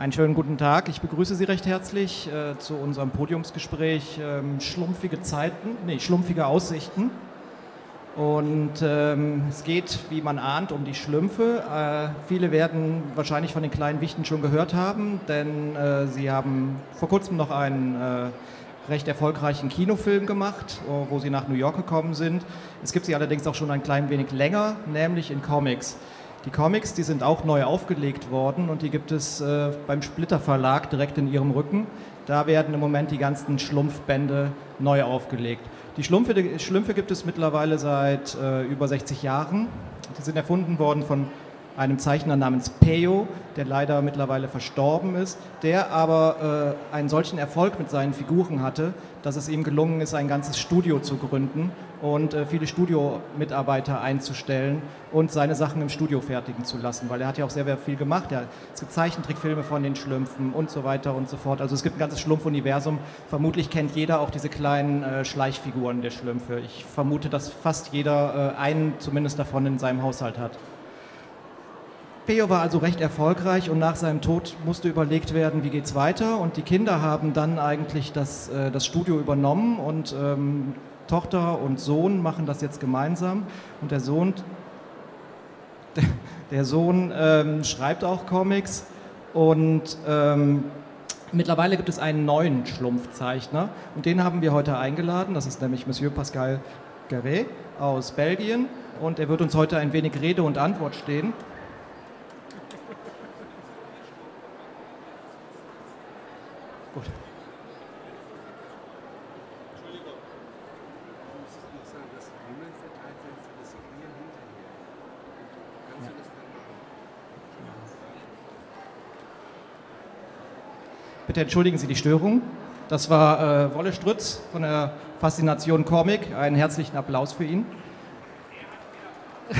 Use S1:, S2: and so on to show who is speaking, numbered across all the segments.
S1: Einen schönen guten Tag. Ich begrüße Sie recht herzlich äh, zu unserem Podiumsgespräch ähm, Schlumpfige Zeiten, nee, schlumpfige Aussichten. Und ähm, es geht, wie man ahnt, um die Schlümpfe. Äh, viele werden wahrscheinlich von den kleinen Wichten schon gehört haben, denn äh, sie haben vor kurzem noch einen äh, recht erfolgreichen Kinofilm gemacht, wo sie nach New York gekommen sind. Es gibt sie allerdings auch schon ein klein wenig länger, nämlich in Comics. Die Comics, die sind auch neu aufgelegt worden und die gibt es äh, beim Splitter Verlag direkt in ihrem Rücken. Da werden im Moment die ganzen Schlumpfbände neu aufgelegt. Die Schlumpfe, die Schlümpfe gibt es mittlerweile seit äh, über 60 Jahren. Die sind erfunden worden von einem Zeichner namens Peyo, der leider mittlerweile verstorben ist, der aber äh, einen solchen Erfolg mit seinen Figuren hatte, dass es ihm gelungen ist, ein ganzes Studio zu gründen und äh, viele Studiomitarbeiter einzustellen und seine Sachen im Studio fertigen zu lassen, weil er hat ja auch sehr, sehr viel gemacht. Er, es gibt Zeichentrickfilme von den Schlümpfen und so weiter und so fort. Also es gibt ein ganzes Schlumpfuniversum. Vermutlich kennt jeder auch diese kleinen äh, Schleichfiguren der Schlümpfe. Ich vermute, dass fast jeder äh, einen zumindest davon in seinem Haushalt hat. Peo war also recht erfolgreich und nach seinem Tod musste überlegt werden, wie geht es weiter. Und die Kinder haben dann eigentlich das, äh, das Studio übernommen und ähm, Tochter und Sohn machen das jetzt gemeinsam. Und der Sohn, der Sohn ähm, schreibt auch Comics und ähm, mittlerweile gibt es einen neuen Schlumpfzeichner und den haben wir heute eingeladen. Das ist nämlich Monsieur Pascal Garret aus Belgien und er wird uns heute ein wenig Rede und Antwort stehen. Gut. Bitte entschuldigen Sie die Störung. Das war äh, Wolle Strütz von der Faszination Comic. Einen herzlichen Applaus für ihn.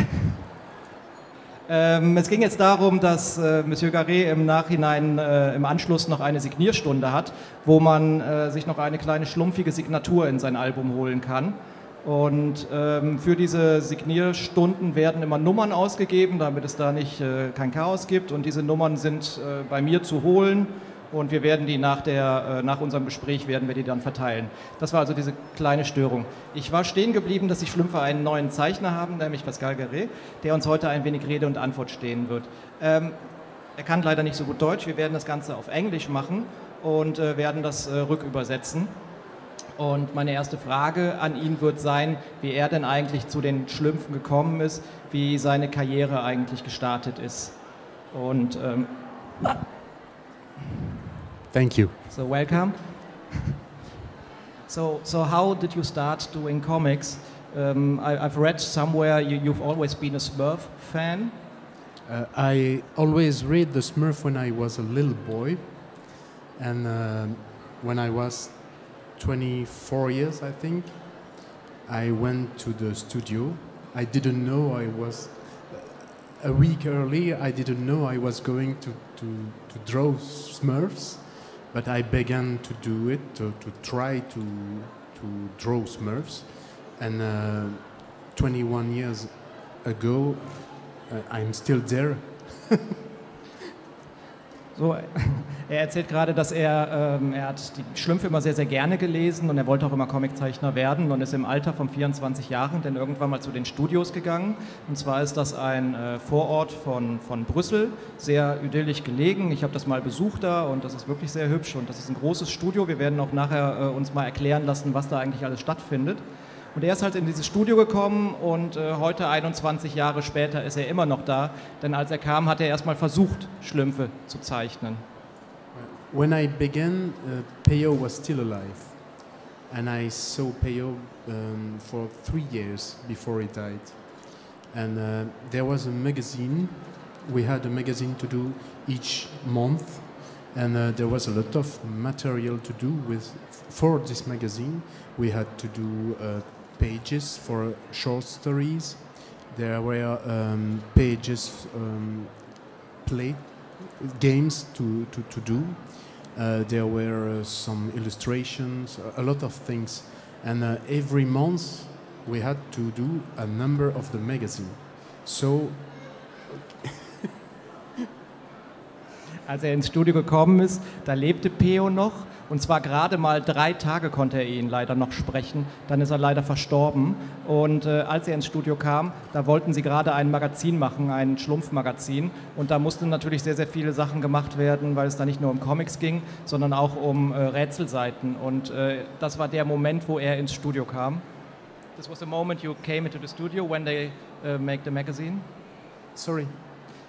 S1: Ähm, es ging jetzt darum, dass äh, Monsieur Garret im Nachhinein äh, im Anschluss noch eine Signierstunde hat, wo man äh, sich noch eine kleine schlumpfige Signatur in sein Album holen kann. Und ähm, für diese Signierstunden werden immer Nummern ausgegeben, damit es da nicht äh, kein Chaos gibt. Und diese Nummern sind äh, bei mir zu holen und wir werden die nach, der, äh, nach unserem Gespräch werden wir die dann verteilen. Das war also diese kleine Störung. Ich war stehen geblieben, dass die Schlümpfe einen neuen Zeichner haben, nämlich Pascal Garret, der uns heute ein wenig Rede und Antwort stehen wird. Ähm, er kann leider nicht so gut Deutsch, wir werden das Ganze auf Englisch machen und äh, werden das äh, rückübersetzen. Und meine erste Frage an ihn wird sein, wie er denn eigentlich zu den Schlümpfen gekommen ist, wie seine Karriere eigentlich gestartet ist. Und ähm,
S2: Thank you.
S1: So welcome. so so how did you start doing comics? Um, I, have read somewhere you, have always been a Smurf fan.
S2: Uh, I always read the Smurf when I was a little boy, and uh, when I was 24 years, I think, I went to the studio. I didn't know I was a week early. I didn't know I was going to, to, to draw Smurfs but I began to do it, to, to try to, to draw Smurfs. And uh, 21 years ago, uh, I'm still there.
S1: So, er erzählt gerade, dass er, ähm, er hat die Schlümpfe immer sehr, sehr gerne gelesen und er wollte auch immer Comiczeichner werden und ist im Alter von 24 Jahren dann irgendwann mal zu den Studios gegangen. Und zwar ist das ein äh, Vorort von, von Brüssel, sehr idyllisch gelegen. Ich habe das mal besucht da und das ist wirklich sehr hübsch und das ist ein großes Studio. Wir werden auch nachher äh, uns mal erklären lassen, was da eigentlich alles stattfindet. Und er ist halt in dieses Studio gekommen und äh, heute, 21 Jahre später, ist er immer noch da. Denn als er kam, hat er erstmal versucht, Schlümpfe zu zeichnen.
S2: When I began, uh, Peyo was still alive. And I saw Peyo um, for three years before he died. And uh, there was a magazine. We had a magazine to do each month. And uh, there was a lot of material to do with for this magazine. We had to do uh, pages for short stories. There were um, pages, um, play games to, to, to do. Uh, there were uh, some illustrations, a lot of things. And uh, every month we had to do a number of the magazine. So
S1: Als er ins Studio gekommen ist, da lebte Peo noch und zwar gerade mal drei Tage konnte er ihn leider noch sprechen. Dann ist er leider verstorben. Und äh, als er ins Studio kam, da wollten sie gerade ein Magazin machen, ein Schlumpfmagazin. Und da mussten natürlich sehr, sehr viele Sachen gemacht werden, weil es da nicht nur um Comics ging, sondern auch um äh, Rätselseiten. Und äh, das war der Moment, wo er ins Studio kam. This was the moment you came into the studio when they uh, make the magazine.
S2: Sorry.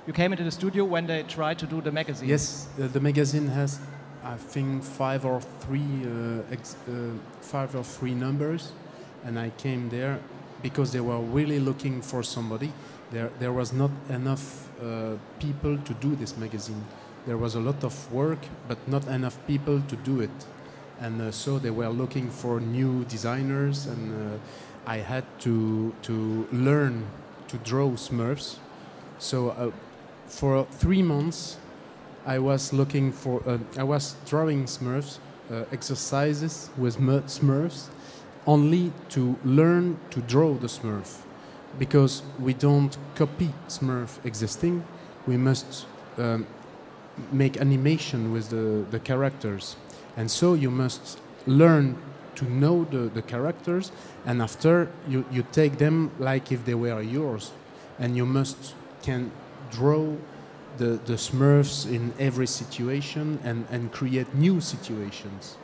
S1: You came into the studio when they tried to do the magazine.
S2: Yes, uh, the magazine has, I think, five or three, uh, ex- uh, five or three numbers, and I came there because they were really looking for somebody. There, there was not enough uh, people to do this magazine. There was a lot of work, but not enough people to do it, and uh, so they were looking for new designers, and uh, I had to to learn to draw Smurfs. So uh, for three months, I was looking for, uh, I was drawing Smurfs, uh, exercises with Smurfs, only to learn to draw the Smurf. Because we don't copy Smurf existing, we must um, make animation with the, the characters. And so you must learn to know the, the characters, and after you, you take them like if they were yours. And you must can draw the, the Smurfs in every situation and, and create new situations.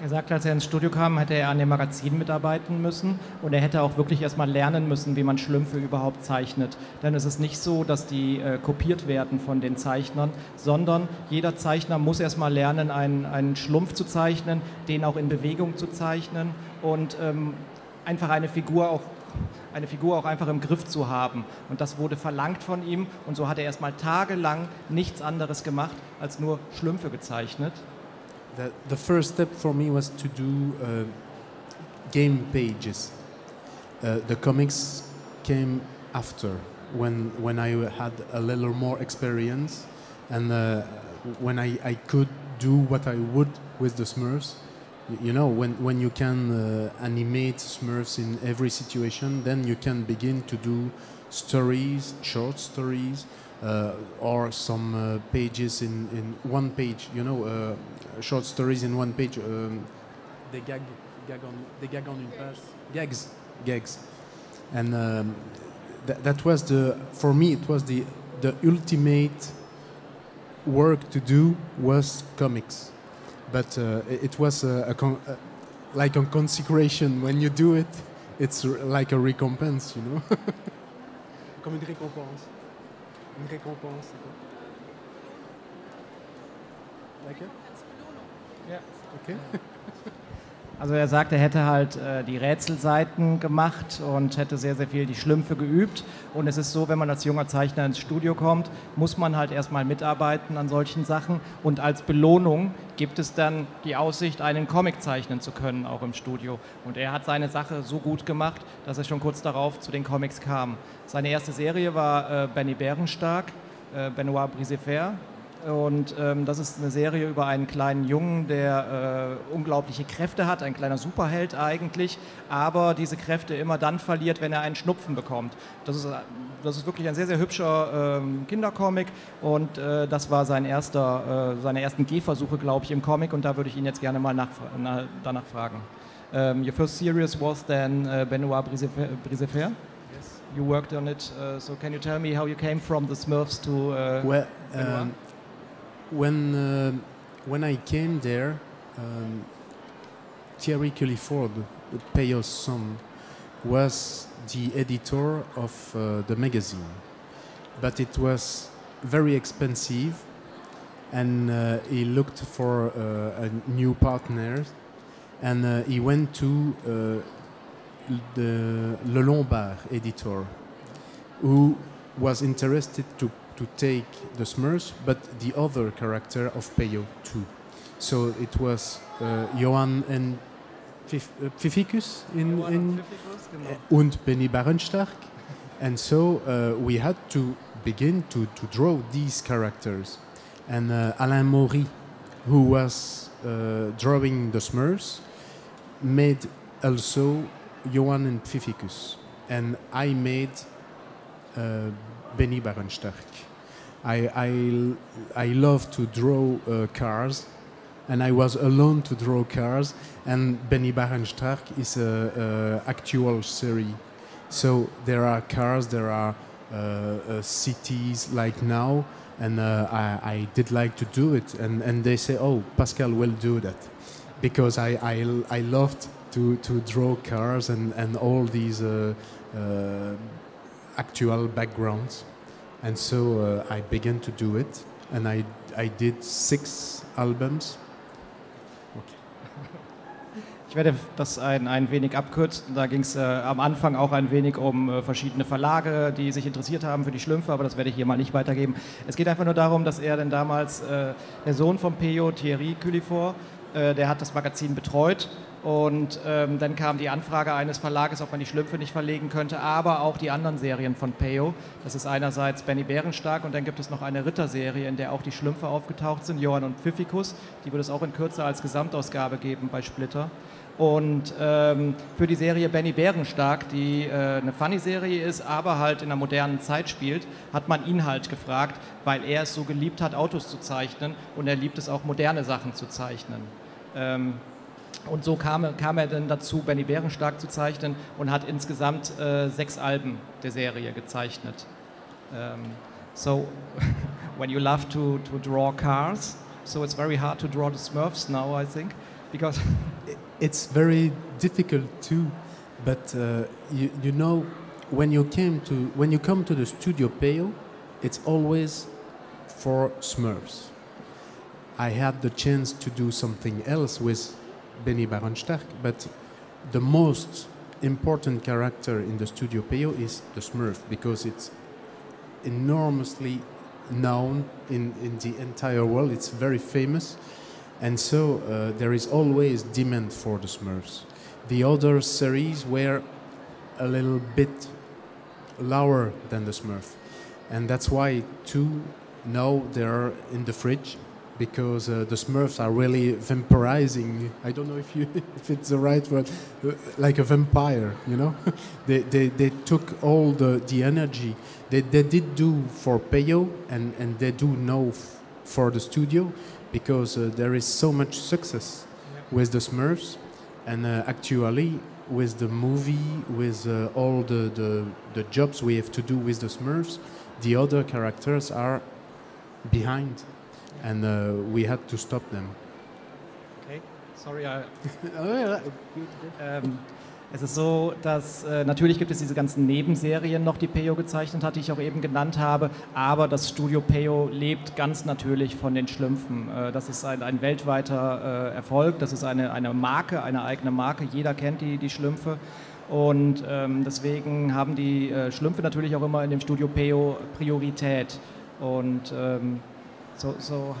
S1: Er sagte, als er ins Studio kam, hätte er an dem Magazin mitarbeiten müssen und er hätte auch wirklich erstmal lernen müssen, wie man Schlümpfe überhaupt zeichnet. Denn es ist nicht so, dass die äh, kopiert werden von den Zeichnern, sondern jeder Zeichner muss erstmal lernen, einen, einen Schlumpf zu zeichnen, den auch in Bewegung zu zeichnen und ähm, einfach eine Figur auch eine Figur auch einfach im Griff zu haben. Und das wurde verlangt von ihm. Und so hat er erstmal tagelang nichts anderes gemacht, als nur Schlümpfe gezeichnet.
S2: The, the first step for me was to do uh, game pages. Uh, the comics came after when, when I had a little more experience and uh, when I, I could do what I would with the Smurfs. You know, when, when you can uh, animate Smurfs in every situation, then you can begin to do stories, short stories, uh, or some uh, pages in, in one page, you know, uh, short stories in one page. Um, des gags, gag en, des gags en une page. Gags, gags. And um, that, that was the, for me, it was the, the ultimate work to do was comics. But uh, it it was a, a con- uh, like a consecration. When you do it, it's r- like a recompense, you know. Comme une récompense. Une récompense. c'est quoi? Like it?
S1: Ja.
S2: Okay.
S1: Also er sagt, er hätte halt äh, die Rätselseiten gemacht und hätte sehr, sehr viel die Schlümpfe geübt. Und es ist so, wenn man als junger Zeichner ins Studio kommt, muss man halt erstmal mitarbeiten an solchen Sachen. Und als Belohnung gibt es dann die Aussicht, einen Comic zeichnen zu können, auch im Studio. Und er hat seine Sache so gut gemacht, dass er schon kurz darauf zu den Comics kam. Seine erste Serie war äh, Benny Bärenstark, äh, Benoit Brisefer. Und ähm, das ist eine Serie über einen kleinen Jungen, der äh, unglaubliche Kräfte hat, ein kleiner Superheld eigentlich, aber diese Kräfte immer dann verliert, wenn er einen Schnupfen bekommt. Das ist, äh, das ist wirklich ein sehr, sehr hübscher ähm, Kindercomic und äh, das war sein erster, äh, seine ersten Gehversuche, glaube ich, im Comic und da würde ich ihn jetzt gerne mal nachfra na, danach fragen. Um, your first series was then uh, Benoit Brisefer.
S2: Yes.
S1: You worked on it, uh, so can you tell me how you came from the Smurfs to... Uh,
S2: Well,
S1: Benoit?
S2: When uh, when I came there, um, Thierry Culliford, Payos son, was the editor of uh, the magazine, but it was very expensive, and uh, he looked for uh, a new partner, and uh, he went to uh, the Le Lombard editor, who was interested to, to take the Smurfs, but the other character of Peyo too. So it was uh, Johann and Pfif- uh, Pfifficus in, in und Benny Barenstark. And so uh, we had to begin to, to draw these characters. And uh, Alain Maury, who was uh, drawing the Smurfs, made also Johann and Pfifficus. And I made uh, Benny Barenstark. I, I, I love to draw uh, cars, and I was alone to draw cars. And Benny Barenstark is a, a actual series, so there are cars, there are uh, uh, cities like now, and uh, I, I did like to do it. And, and they say, oh, Pascal will do that, because I, I, I loved to, to draw cars and, and all these uh, uh, actual backgrounds. And so uh, I began to do it, and I, I did six albums.
S1: Ich werde das ein, ein wenig abkürzen. Da ging es äh, am Anfang auch ein wenig um äh, verschiedene Verlage, die sich interessiert haben für die Schlümpfe, aber das werde ich hier mal nicht weitergeben. Es geht einfach nur darum, dass er denn damals, äh, der Sohn von Peo, Thierry Culifort, äh, der hat das Magazin betreut und ähm, dann kam die Anfrage eines Verlages, ob man die Schlümpfe nicht verlegen könnte, aber auch die anderen Serien von Peo. Das ist einerseits Benny Bärenstark und dann gibt es noch eine Ritterserie, in der auch die Schlümpfe aufgetaucht sind, Johann und Pfiffikus. Die wird es auch in Kürze als Gesamtausgabe geben bei Splitter. Und ähm, für die Serie Benny Bärenstark, die äh, eine Funny-Serie ist, aber halt in einer modernen Zeit spielt, hat man ihn halt gefragt, weil er es so geliebt hat, Autos zu zeichnen und er liebt es auch, moderne Sachen zu zeichnen. Ähm, und so kam, kam, er dann dazu, Benny Bärenstark zu zeichnen und hat insgesamt äh, sechs Alben der Serie gezeichnet. Um, ähm, so, when you love to, to draw cars, so it's very hard to draw the Smurfs now, I think, because
S2: it's very difficult too. But uh, you, you know, when you came to when you come to the studio Peo, it's always for Smurfs. I had the chance to do something else with Benny Baronstark, but the most important character in the studio Peo is the Smurf because it's enormously known in, in the entire world. It's very famous. And so uh, there is always demand for the Smurfs. The other series were a little bit lower than the Smurf. And that's why two now they're in the fridge because uh, the Smurfs are really vampirizing. I don't know if you if it's the right word, uh, like a vampire. You know, they, they they took all the the energy they they did do for Peyo and and they do now for the studio because uh, there is so much success with the Smurfs, and uh, actually with the movie, with uh, all the, the, the jobs we have to do with the Smurfs, the other characters are behind, and uh, we had to stop them.
S1: Okay, sorry. I... um, Es ist so, dass äh, natürlich gibt es diese ganzen Nebenserien noch, die Peyo gezeichnet hat, die ich auch eben genannt habe, aber das Studio Peyo lebt ganz natürlich von den Schlümpfen. Äh, das ist ein, ein weltweiter äh, Erfolg, das ist eine, eine Marke, eine eigene Marke, jeder kennt die, die Schlümpfe. Und ähm, deswegen haben die äh, Schlümpfe natürlich auch immer in dem Studio Peyo Priorität. Und ähm, so, so,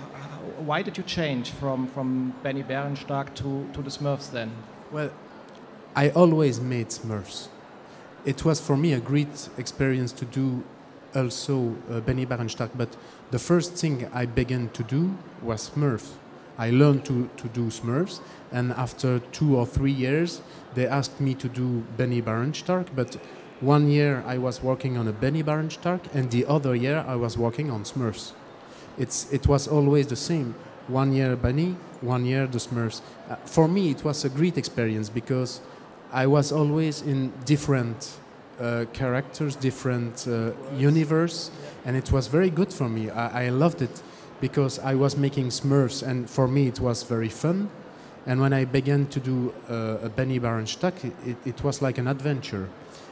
S1: why did you change from, from Benny Bärenstark to, to the Smurfs then?
S2: Well, I always made Smurfs. It was for me a great experience to do also uh, Benny Barenstark, but the first thing I began to do was Smurfs. I learned to, to do Smurfs, and after two or three years, they asked me to do Benny Barenstark, but one year I was working on a Benny Barenstark, and the other year I was working on Smurfs. It's, it was always the same. One year Benny, one year the Smurfs. Uh, for me, it was a great experience because I was always in different uh, characters, different uh, universe, and it was very good for me. I, I, loved it because I was making Smurfs, and for me it was very fun. And when I began to do uh, a Benny it, it, it was like an adventure.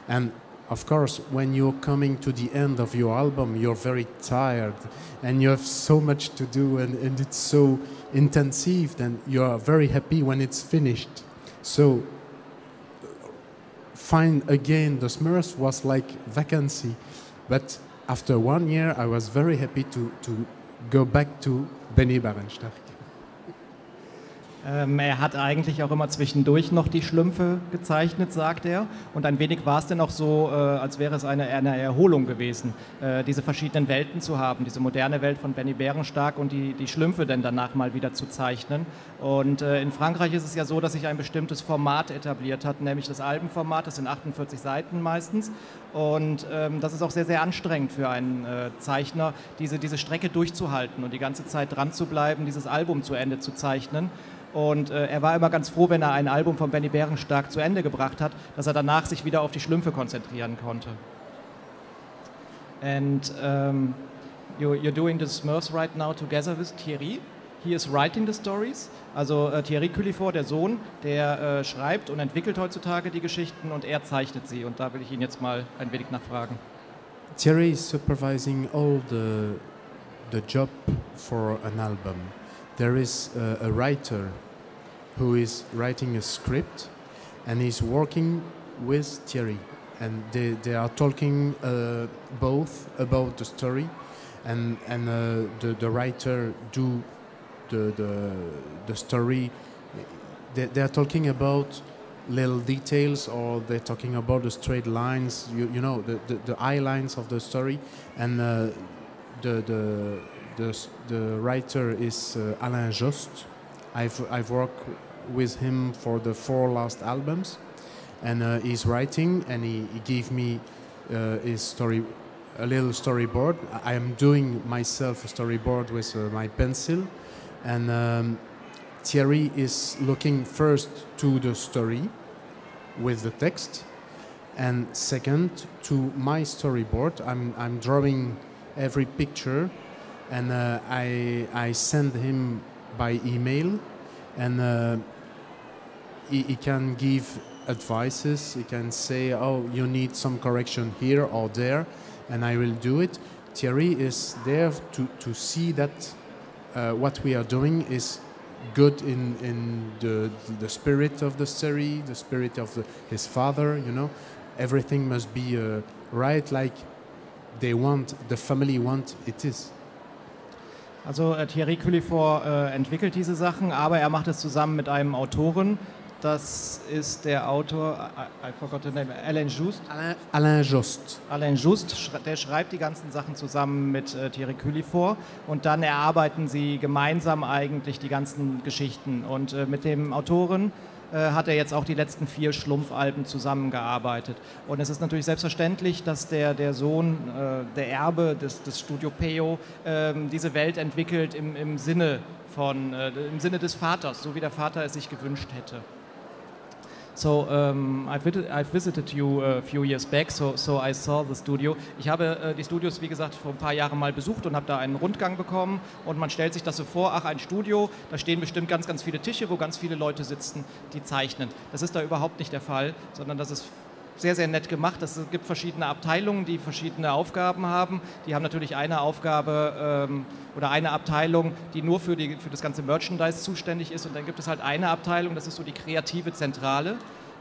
S2: And of course, when you're coming to the end of your album, you're very tired and you have so much to do, and, and it's so intensive, and you're very happy when it's finished. So find again the Smurfs was like vacancy. But after one year, I was very happy to, to go back to Benny Barenstark.
S1: Ähm, er hat eigentlich auch immer zwischendurch noch die Schlümpfe gezeichnet, sagt er. Und ein wenig war es dann auch so, äh, als wäre es eine, eine Erholung gewesen, äh, diese verschiedenen Welten zu haben, diese moderne Welt von Benny Bärenstark und die, die Schlümpfe dann danach mal wieder zu zeichnen. Und äh, in Frankreich ist es ja so, dass sich ein bestimmtes Format etabliert hat, nämlich das Albenformat. Das sind 48 Seiten meistens. Und ähm, das ist auch sehr, sehr anstrengend für einen äh, Zeichner, diese, diese Strecke durchzuhalten und die ganze Zeit dran zu bleiben, dieses Album zu Ende zu zeichnen. Und äh, er war immer ganz froh, wenn er ein Album von Benny Bärenstark zu Ende gebracht hat, dass er danach sich wieder auf die Schlümpfe konzentrieren konnte. And um, you, you're doing the Smurfs right now together with Thierry. He is writing the stories. Also äh, Thierry Cullifort, der Sohn, der äh, schreibt und entwickelt heutzutage die Geschichten und er zeichnet sie. Und da will ich ihn jetzt mal ein wenig nachfragen.
S2: Thierry is supervising all the, the job for an album. There is a, a writer who is writing a script and he's working with Thierry. And they, they are talking uh, both about the story and, and uh, the, the writer do the, the, the story. They, they are talking about little details or they're talking about the straight lines, you, you know, the, the, the eye lines of the story. And uh, the, the, the, the writer is uh, Alain Jost. I've, I've worked with him for the four last albums. And uh, he's writing and he, he gave me uh, his story, a little storyboard. I am doing myself a storyboard with uh, my pencil. And um, Thierry is looking first to the story with the text, and second to my storyboard. I'm, I'm drawing every picture, and uh, I, I send him by email, and uh, he, he can give advices. He can say, "Oh, you need some correction here or there," and I will do it. Thierry is there to, to see that uh, what we are doing is good in, in the, the spirit of the story, the spirit of the, his father, you know. Everything must be uh, right like they want, the family want it is.
S1: Also äh, Thierry Cullifort äh, entwickelt diese Sachen, aber er macht es zusammen mit einem Autoren. Das ist der Autor, I, I forgot the name, Alain Just.
S2: Alain, Alain Jost.
S1: Alain Just, der schreibt die ganzen Sachen zusammen mit äh, Thierry Cullifort und dann erarbeiten sie gemeinsam eigentlich die ganzen Geschichten. Und äh, mit dem Autoren äh, hat er jetzt auch die letzten vier Schlumpfalben zusammengearbeitet. Und es ist natürlich selbstverständlich, dass der, der Sohn, äh, der Erbe des, des Studio Peo, ähm, diese Welt entwickelt im, im, Sinne von, äh, im Sinne des Vaters, so wie der Vater es sich gewünscht hätte. So um, I've, vid visited you a few years back, so, so I saw the studio. Ich habe äh, die Studios, wie gesagt, vor ein paar Jahren mal besucht und habe da einen Rundgang bekommen. Und man stellt sich das so vor, ach, ein Studio, da stehen bestimmt ganz, ganz viele Tische, wo ganz viele Leute sitzen, die zeichnen. Das ist da überhaupt nicht der Fall, sondern das ist sehr, sehr nett gemacht. Es gibt verschiedene Abteilungen, die verschiedene Aufgaben haben. Die haben natürlich eine Aufgabe ähm, oder eine Abteilung, die nur für, die, für das ganze Merchandise zuständig ist. Und dann gibt es halt eine Abteilung, das ist so die kreative Zentrale,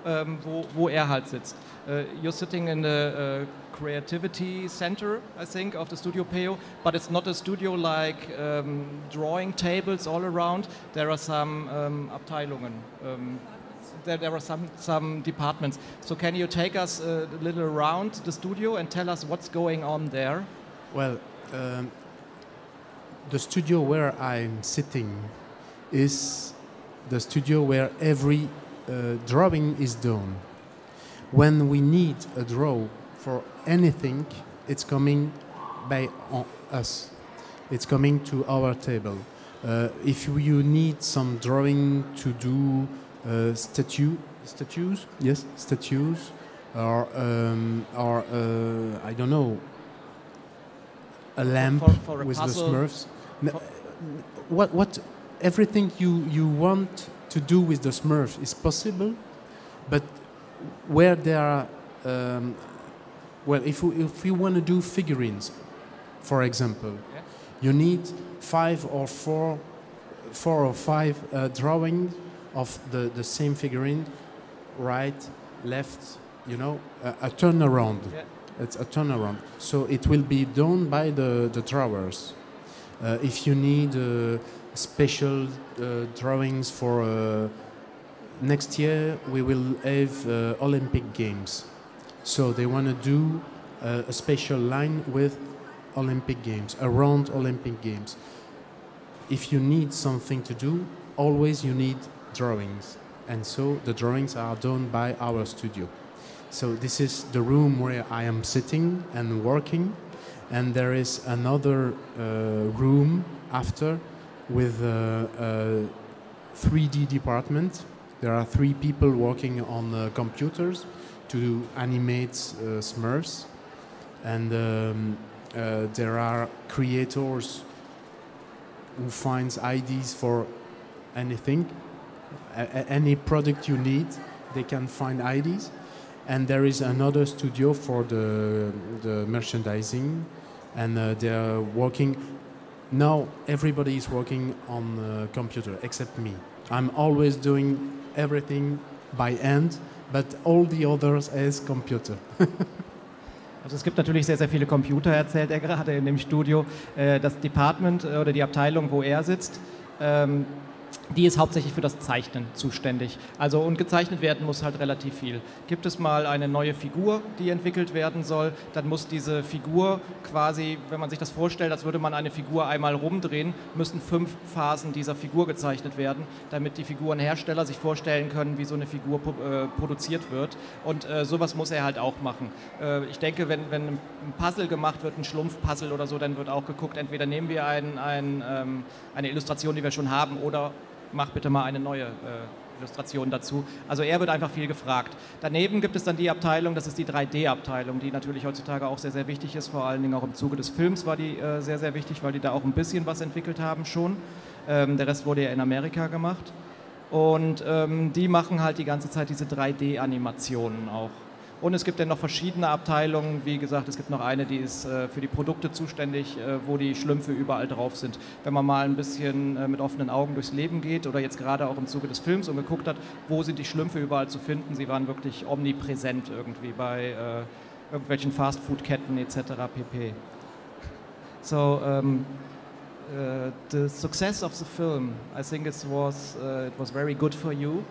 S1: ähm, wo, wo er halt sitzt. Uh, you're sitting in the uh, creativity center, I think, of the Studio Peo, but it's not a studio like um, drawing tables all around. There are some Abteilungen. Um, there, are some, some departments. So can you take us a little around the studio and tell us what's going on there?
S2: Well, um, the studio where I'm sitting is the studio where every uh, drawing is done. When we need a draw for anything, it's coming by us. It's coming to our table. Uh, if you need some drawing to do statue, statues, yes, statues, or um, or uh, I don't know, a lamp
S1: for- for a
S2: with
S1: puzzle,
S2: the Smurfs.
S1: For-
S2: what what everything you you want to do with the Smurfs is possible, but where there are um, well, if we, if you want to do figurines, for example,
S1: Yeah.
S2: you need five or four, four or five uh, drawings of the, the same figurine, right, left, you know, a, a turnaround.
S1: Yeah.
S2: It's a turnaround. So it will be done by the, the drawers. Uh, if you need uh, special uh, drawings for uh, next year. We will have uh, Olympic Games, so they want to do uh, a special line with Olympic Games around Olympic Games. If you need something to do, always you need drawings, and so the drawings are done by our studio. So this is the room where I am sitting and working, and there is another uh, room after with a, a 3D department. There are three people working on computers to animate uh, Smurfs, and um, uh, there are creators who finds ideas for anything, any product you need. They can find IDs. and there is another studio for the the merchandising, and uh, they are working now everybody is working on the computer except me. I'm always doing everything by hand, but all the others as computer.
S1: Also es gibt natürlich sehr, sehr viele Computer, erzählt er gerade in dem Studio. Äh, Das Department äh, oder die Abteilung, wo er sitzt, ähm, die ist hauptsächlich für das Zeichnen zuständig. Also und gezeichnet werden muss halt relativ viel. Gibt es mal eine neue Figur, die entwickelt werden soll, dann muss diese Figur quasi, wenn man sich das vorstellt, als würde man eine Figur einmal rumdrehen, müssen fünf Phasen dieser Figur gezeichnet werden, damit die Figurenhersteller sich vorstellen können, wie so eine Figur äh, produziert wird. Und äh, sowas muss er halt auch machen. Äh, ich denke, wenn, wenn ein Puzzle gemacht wird, ein Schlumpfpuzzle oder so, dann wird auch geguckt, entweder nehmen wir ein, ein, ähm, eine Illustration, die wir schon haben, oder mach bitte mal eine neue äh, Illustration dazu. Also er wird einfach viel gefragt. Daneben gibt es dann die Abteilung, das ist die 3D-Abteilung, die natürlich heutzutage auch sehr, sehr wichtig ist. Vor allen Dingen auch im Zuge des Films war die äh, sehr, sehr wichtig, weil die da auch ein bisschen was entwickelt haben schon. Ähm, der Rest wurde ja in Amerika gemacht. Und ähm, die machen halt die ganze Zeit diese 3D-Animationen auch. Und es gibt dann noch verschiedene Abteilungen. Wie gesagt, es gibt noch eine, die ist äh, für die Produkte zuständig, äh, wo die Schlümpfe überall drauf sind. Wenn man mal ein bisschen äh, mit offenen Augen durchs Leben geht oder jetzt gerade auch im Zuge des Films und geguckt hat, wo sind die Schlümpfe überall zu finden, sie waren wirklich omnipräsent irgendwie bei irgendwelchen Fastfood-Ketten etc. pp. So, um, uh, the success of the film, I think it was uh, it was very good for you,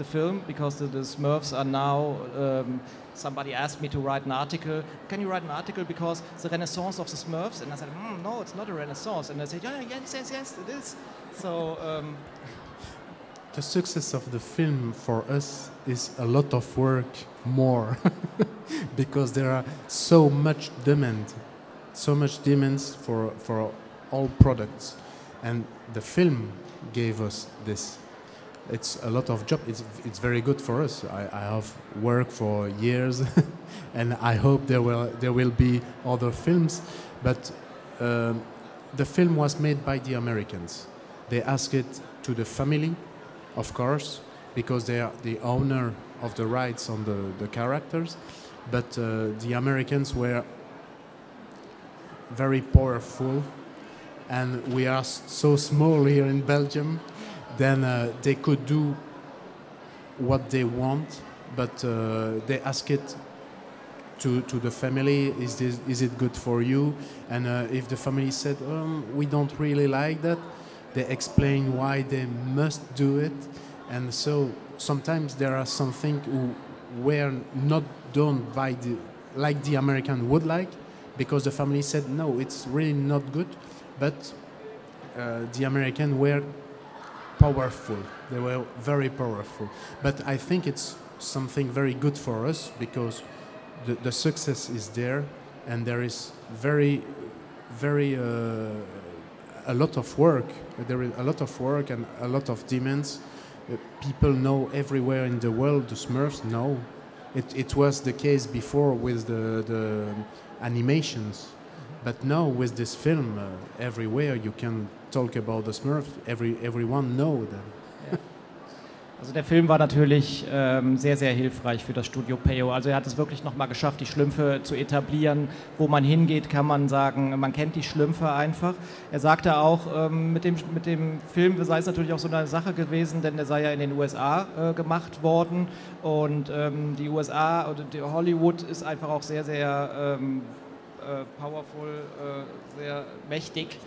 S1: the film, because the, the Smurfs are now. Um, somebody asked me to write an article. Can you write an article because the Renaissance of the Smurfs? And I said, mm, no, it's not a Renaissance. And I said, yeah, yes, yes, yes, it is. So. Um,
S2: the success of the film for us is a lot of work more because there are so much demand so much demands for for all products and the film gave us this it's a lot of job. It's it's very good for us. I, I have worked for years and i hope there will there will be other films. But um, the film was made by the americans. They asked it to the family of course, because they are the owner of the rights on the, the characters. But uh, the Americans were very powerful, and we are so small here in Belgium, then uh, they could do what they want, but uh, they ask it to, to the family is this is it good for you? And uh, if the family said um, we don't really like that they explain why they must do it. And so sometimes there are something who were not done by the like the american would like because the family said no it's really not good. But uh, the american were powerful they were very powerful but i think it's something very good for us because the, the success is there and there is very very uh, a lot of work. There is a lot of work and a lot of demands. Uh, people know everywhere in the world the Smurfs know. It, it was the case before with the, the animations, but now with this film, uh, everywhere you can talk about the Smurfs. Every everyone know them.
S1: Also der Film war natürlich ähm, sehr, sehr hilfreich für das Studio Peyo. Also er hat es wirklich nochmal geschafft, die Schlümpfe zu etablieren. Wo man hingeht, kann man sagen, man kennt die Schlümpfe einfach. Er sagte auch, ähm, mit, dem, mit dem Film sei es natürlich auch so eine Sache gewesen, denn der sei ja in den USA äh, gemacht worden. Und ähm, die USA oder Hollywood ist einfach auch sehr, sehr ähm, äh, powerful, äh, sehr mächtig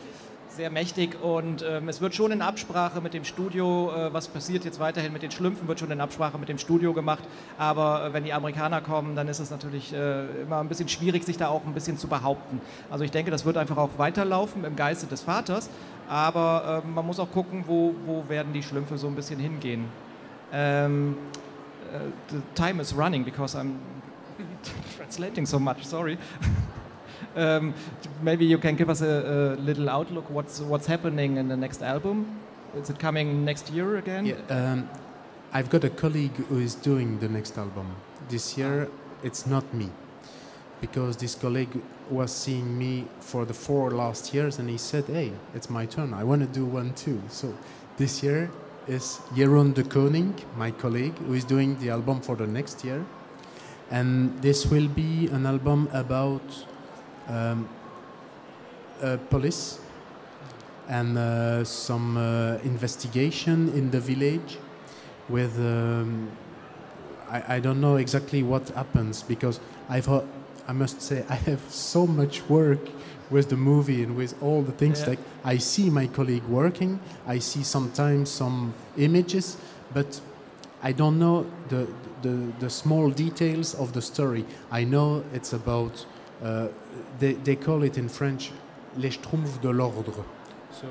S1: sehr mächtig und ähm, es wird schon in Absprache mit dem Studio, äh, was passiert jetzt weiterhin mit den Schlümpfen, wird schon in Absprache mit dem Studio gemacht. Aber äh, wenn die Amerikaner kommen, dann ist es natürlich äh, immer ein bisschen schwierig, sich da auch ein bisschen zu behaupten. Also ich denke, das wird einfach auch weiterlaufen im Geiste des Vaters, aber ähm, man muss auch gucken, wo, wo werden die Schlümpfe so ein bisschen hingehen. Ähm, uh, the time is running because I'm translating so much, sorry. um, maybe you can give us a, a, little outlook. What's what's happening in the next album? Is it coming next year again?
S2: Yeah, um, I've got a colleague who is doing the next album. This year, it's not me, because this colleague was seeing me for the four last years, and he said, "Hey, it's my turn. I want to do one too." So this year is Jeroen de Koning, my colleague, who is doing the album for the next year, and this will be an album about um, uh, police and uh, some uh, investigation in the village with um, I, I, don't know exactly what happens because I've I must say I have so much work with the movie and with all the things yeah. like I see my colleague working I see sometimes some images but I don't know the, the, the small details of the story I know it's about uh, they, they call it in French les schtroumpfs de l'ordre. So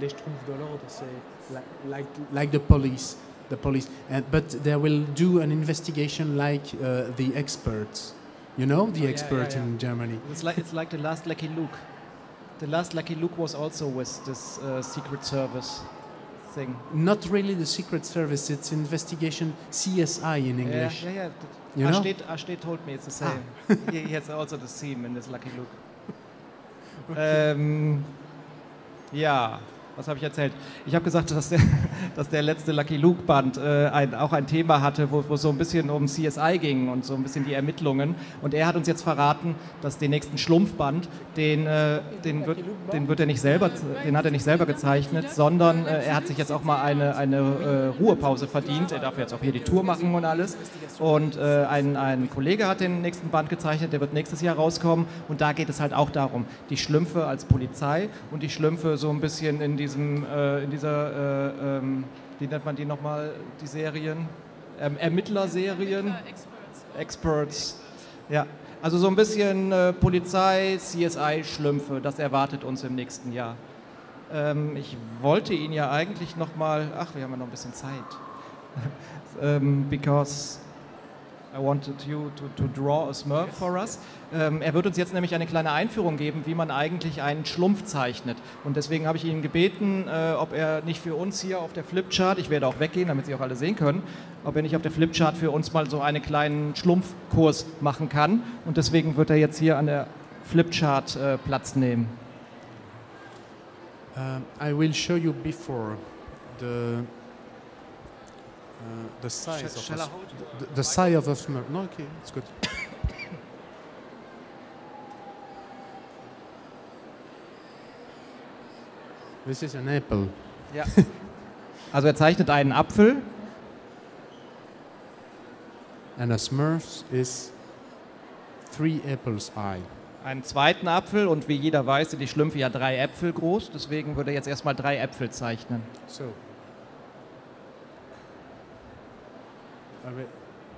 S2: les schtroumpfs de l'ordre, c'est like, like, like the police, the police. And, but they will do an investigation like uh, the experts. You know, the oh, expert yeah, yeah, yeah. in Germany.
S1: It's like it's like the last Lucky Luke. The last Lucky Luke was also with this uh, Secret Service thing.
S2: Not really the Secret Service. It's investigation CSI in English.
S1: Yeah, yeah, yeah. You know? Ashtet, told me it's the same. Ah. he, he, has also the theme in this Lucky Luke. okay. ähm, ja, was habe ich erzählt? Ich habe gesagt, dass der, dass der letzte Lucky Luke Band äh, ein, auch ein Thema hatte, wo, es so ein bisschen um CSI ging und so ein bisschen die Ermittlungen. Und er hat uns jetzt verraten, dass den nächsten Schlumpfband, den, äh, den, wird, den wird er nicht selber, den hat er nicht selber gezeichnet, sondern äh, er hat sich jetzt auch mal eine, eine äh, Ruhepause verdient. Er darf jetzt auch hier die Tour machen und alles. Und äh, ein, ein Kollege hat den nächsten Band gezeichnet, der wird nächstes Jahr rauskommen. Und da geht es halt auch darum, die Schlümpfe als Polizei und die Schlümpfe so ein bisschen in die diesem, äh, in dieser, äh, ähm, wie nennt man die nochmal, die Serien? Ähm, Ermittlerserien? Experts. Experts. Ja, also so ein bisschen äh, Polizei, CSI-Schlümpfe, das erwartet uns im nächsten Jahr. Ähm, ich wollte ihn ja eigentlich nochmal, ach, wir haben ja noch ein bisschen Zeit. um, because I wanted you to, to draw a Smurf for us. Ähm, er wird uns jetzt nämlich eine kleine Einführung geben, wie man eigentlich einen Schlumpf zeichnet. Und deswegen habe ich ihn gebeten, äh, ob er nicht für uns hier auf der Flipchart, ich werde auch weggehen, damit Sie auch alle sehen können, ob er nicht auf der Flipchart für uns mal so einen kleinen Schlumpfkurs machen kann. Und deswegen wird er jetzt hier an der Flipchart äh, Platz nehmen.
S2: Uh, I will show you before the Uh, the size Sh of a, the, the size of a Smurf. No, okay, it's good. This is an apple.
S1: Ja. Also er zeichnet einen Apfel.
S2: And a Smurf is three apples high.
S1: Einen zweiten Apfel und wie jeder weiß, sind die Schlümpfe ja drei Äpfel groß. Deswegen würde er jetzt erstmal drei Äpfel zeichnen.
S2: So.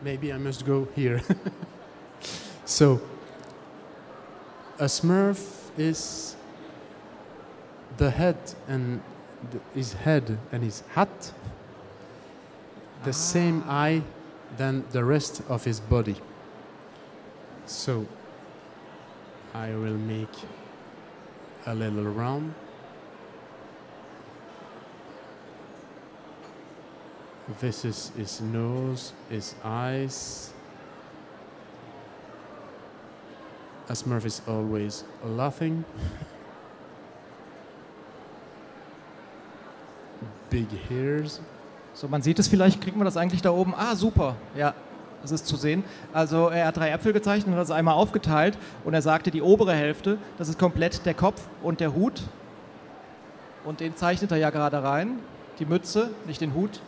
S2: Maybe I must go here. so, a Smurf is the head and the, his head and his hat the ah. same eye than the rest of his body. So, I will make a little round. This is his nose, his eyes. A Smurf is always laughing. Big hairs.
S1: So, man sieht es vielleicht, kriegen wir das eigentlich da oben? Ah, super, ja, das ist zu sehen. Also er hat drei Äpfel gezeichnet und hat das einmal aufgeteilt und er sagte, die obere Hälfte, das ist komplett der Kopf und der Hut. Und den zeichnet er ja gerade rein. Die Mütze, nicht den Hut,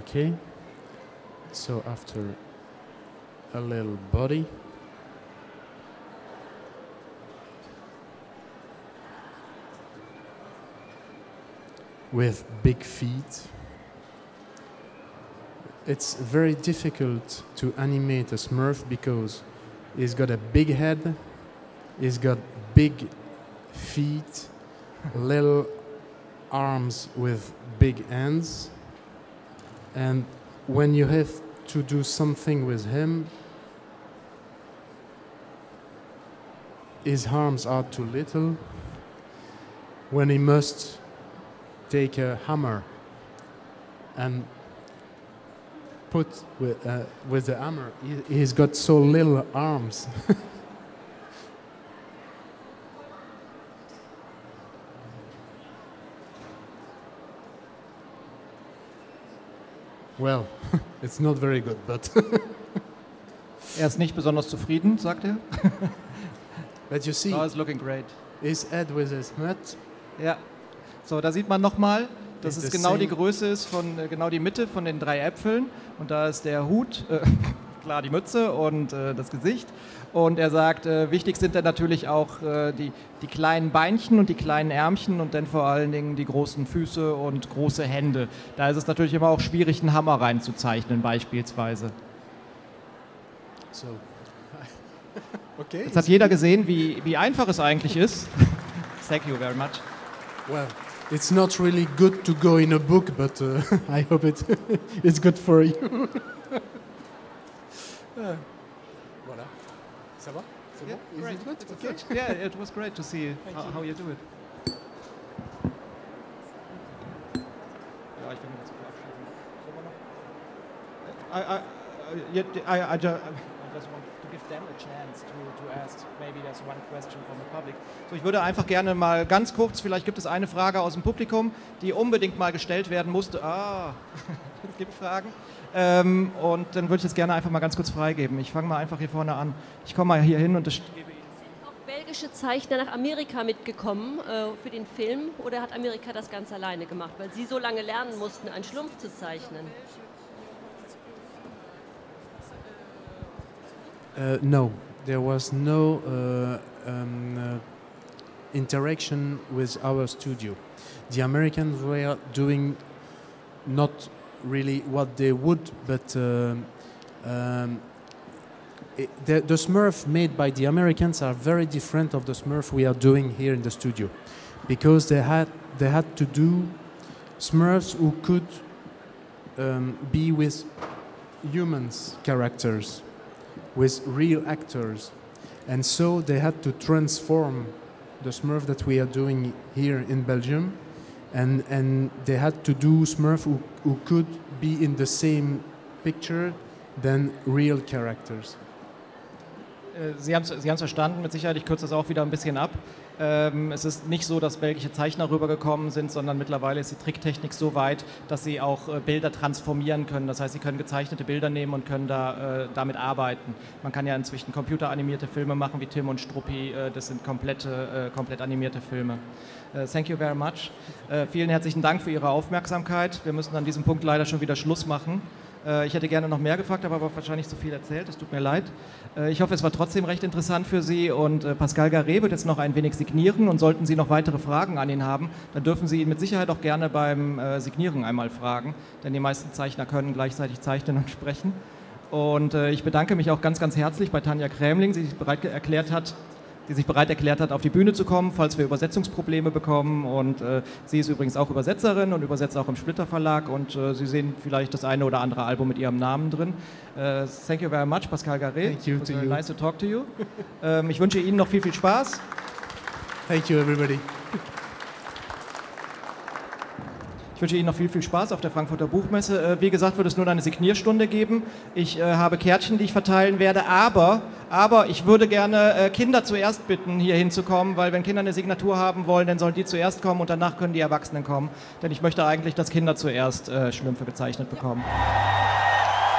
S2: Okay. So after a little body. with big feet. It's very difficult to animate a Smurf because he's got a big head, he's got big feet, little arms with big hands, and when you have to do something with him, his arms are too little. When he must take a hammer and put with, uh, with the hammer, he, he's got so little arms. well, it's not very good, but
S1: Er ist nicht besonders zufrieden, sagt er.
S2: but you see
S1: Oh, it's looking great.
S2: his head with his hat.
S1: Ja. So, da sieht man nochmal, dass
S2: Is
S1: es genau die Größe ist von äh, genau die Mitte von den drei Äpfeln. Und da ist der Hut, äh, klar die Mütze und äh, das Gesicht. Und er sagt, äh, wichtig sind dann natürlich auch äh, die, die kleinen Beinchen und die kleinen Ärmchen und dann vor allen Dingen die großen Füße und große Hände. Da ist es natürlich immer auch schwierig, einen Hammer reinzuzeichnen beispielsweise.
S2: So, okay.
S1: Jetzt hat jeder gesehen, wie, wie einfach es eigentlich ist. Thank you very much.
S2: Well, it's not really good to go in a book, but uh, I hope it it's good for you. Uh, voilà. Ça va? C'est
S1: Yeah?
S2: Is
S1: great.
S2: it good?
S1: It's
S2: Okay.
S1: good. Yeah, it was great to see how,
S2: you.
S1: how you do it. Ja, ich will mich jetzt verabschieden. I, I, uh, yeah, I, I, ju- I just want to give them a chance to, to ask. Maybe there's one question from the public. So, ich würde einfach gerne mal ganz kurz, vielleicht gibt es eine Frage aus dem Publikum, die unbedingt mal gestellt werden musste. Ah, es gibt Fragen. Ähm, und dann würde ich es gerne einfach mal ganz kurz freigeben. Ich fange mal einfach hier vorne an. Ich komme mal hier hin und das gebe
S3: auch belgische Zeichner nach Amerika mitgekommen äh, für den Film oder hat Amerika das ganz alleine gemacht, weil sie so lange lernen mussten, einen Schlumpf zu zeichnen?
S2: Uh, no, there was no uh, um, uh, interaction with our studio. The Americans were doing not really what they would, but um, um, it, the, the Smurf made by the Americans are very different of the Smurf we are doing here in the studio, because they had they had to do Smurfs who could um, be with humans characters with real actors. And so they had to transform the Smurf that we are doing here in Belgium. And, and they had to do Smurf who, who could be in the same picture than real characters.
S1: Äh, Sie haben es verstanden, mit Sicherheit, ich kürze das auch wieder ein bisschen ab. Ähm, es ist nicht so, dass belgische Zeichner rübergekommen sind, sondern mittlerweile ist die Tricktechnik so weit, dass sie auch äh, Bilder transformieren können. Das heißt, sie können gezeichnete Bilder nehmen und können da, äh, damit arbeiten. Man kann ja inzwischen computeranimierte Filme machen, wie Tim und Struppi. Äh, das sind komplette, komplett animierte Filme. Thank you very much. Vielen herzlichen Dank für Ihre Aufmerksamkeit. Wir müssen an diesem Punkt leider schon wieder Schluss machen. Äh, Ich hätte gerne noch mehr gefragt, aber wahrscheinlich zu viel erzählt. Es tut mir leid. Äh, Ich hoffe, es war trotzdem recht interessant für Sie und äh, Pascal Garé wird jetzt noch ein wenig signieren und sollten Sie noch weitere Fragen an ihn haben, dann dürfen Sie ihn mit Sicherheit auch gerne beim Signieren einmal fragen, denn die meisten Zeichner können gleichzeitig zeichnen und sprechen. Und ich bedanke mich auch ganz, ganz herzlich bei Tanja Krämling, die sich bereit erklärt hat, die sich bereit erklärt hat, auf die Bühne zu kommen, falls wir Übersetzungsprobleme bekommen. Und äh, sie ist übrigens auch Übersetzerin und übersetzt auch im Splitter Verlag. Und äh, Sie sehen vielleicht das eine oder andere Album mit ihrem Namen drin. Äh, thank you very much, Pascal Garé.
S2: Thank you
S1: It was
S2: to you.
S1: Nice to talk to you. ähm, ich wünsche Ihnen noch viel, viel Spaß.
S2: Thank you, everybody.
S1: Ich wünsche Ihnen noch viel, viel Spaß auf der Frankfurter Buchmesse. Äh, wie gesagt, wird es nur eine Signierstunde geben. Ich äh, habe Kärtchen, die ich verteilen werde, aber, aber ich würde gerne äh, Kinder zuerst bitten, hier hinzukommen, weil wenn Kinder eine Signatur haben wollen, dann sollen die zuerst kommen und danach können die Erwachsenen kommen. Denn ich möchte eigentlich, dass Kinder zuerst Schlümpfe gezeichnet bekommen.
S3: Ja.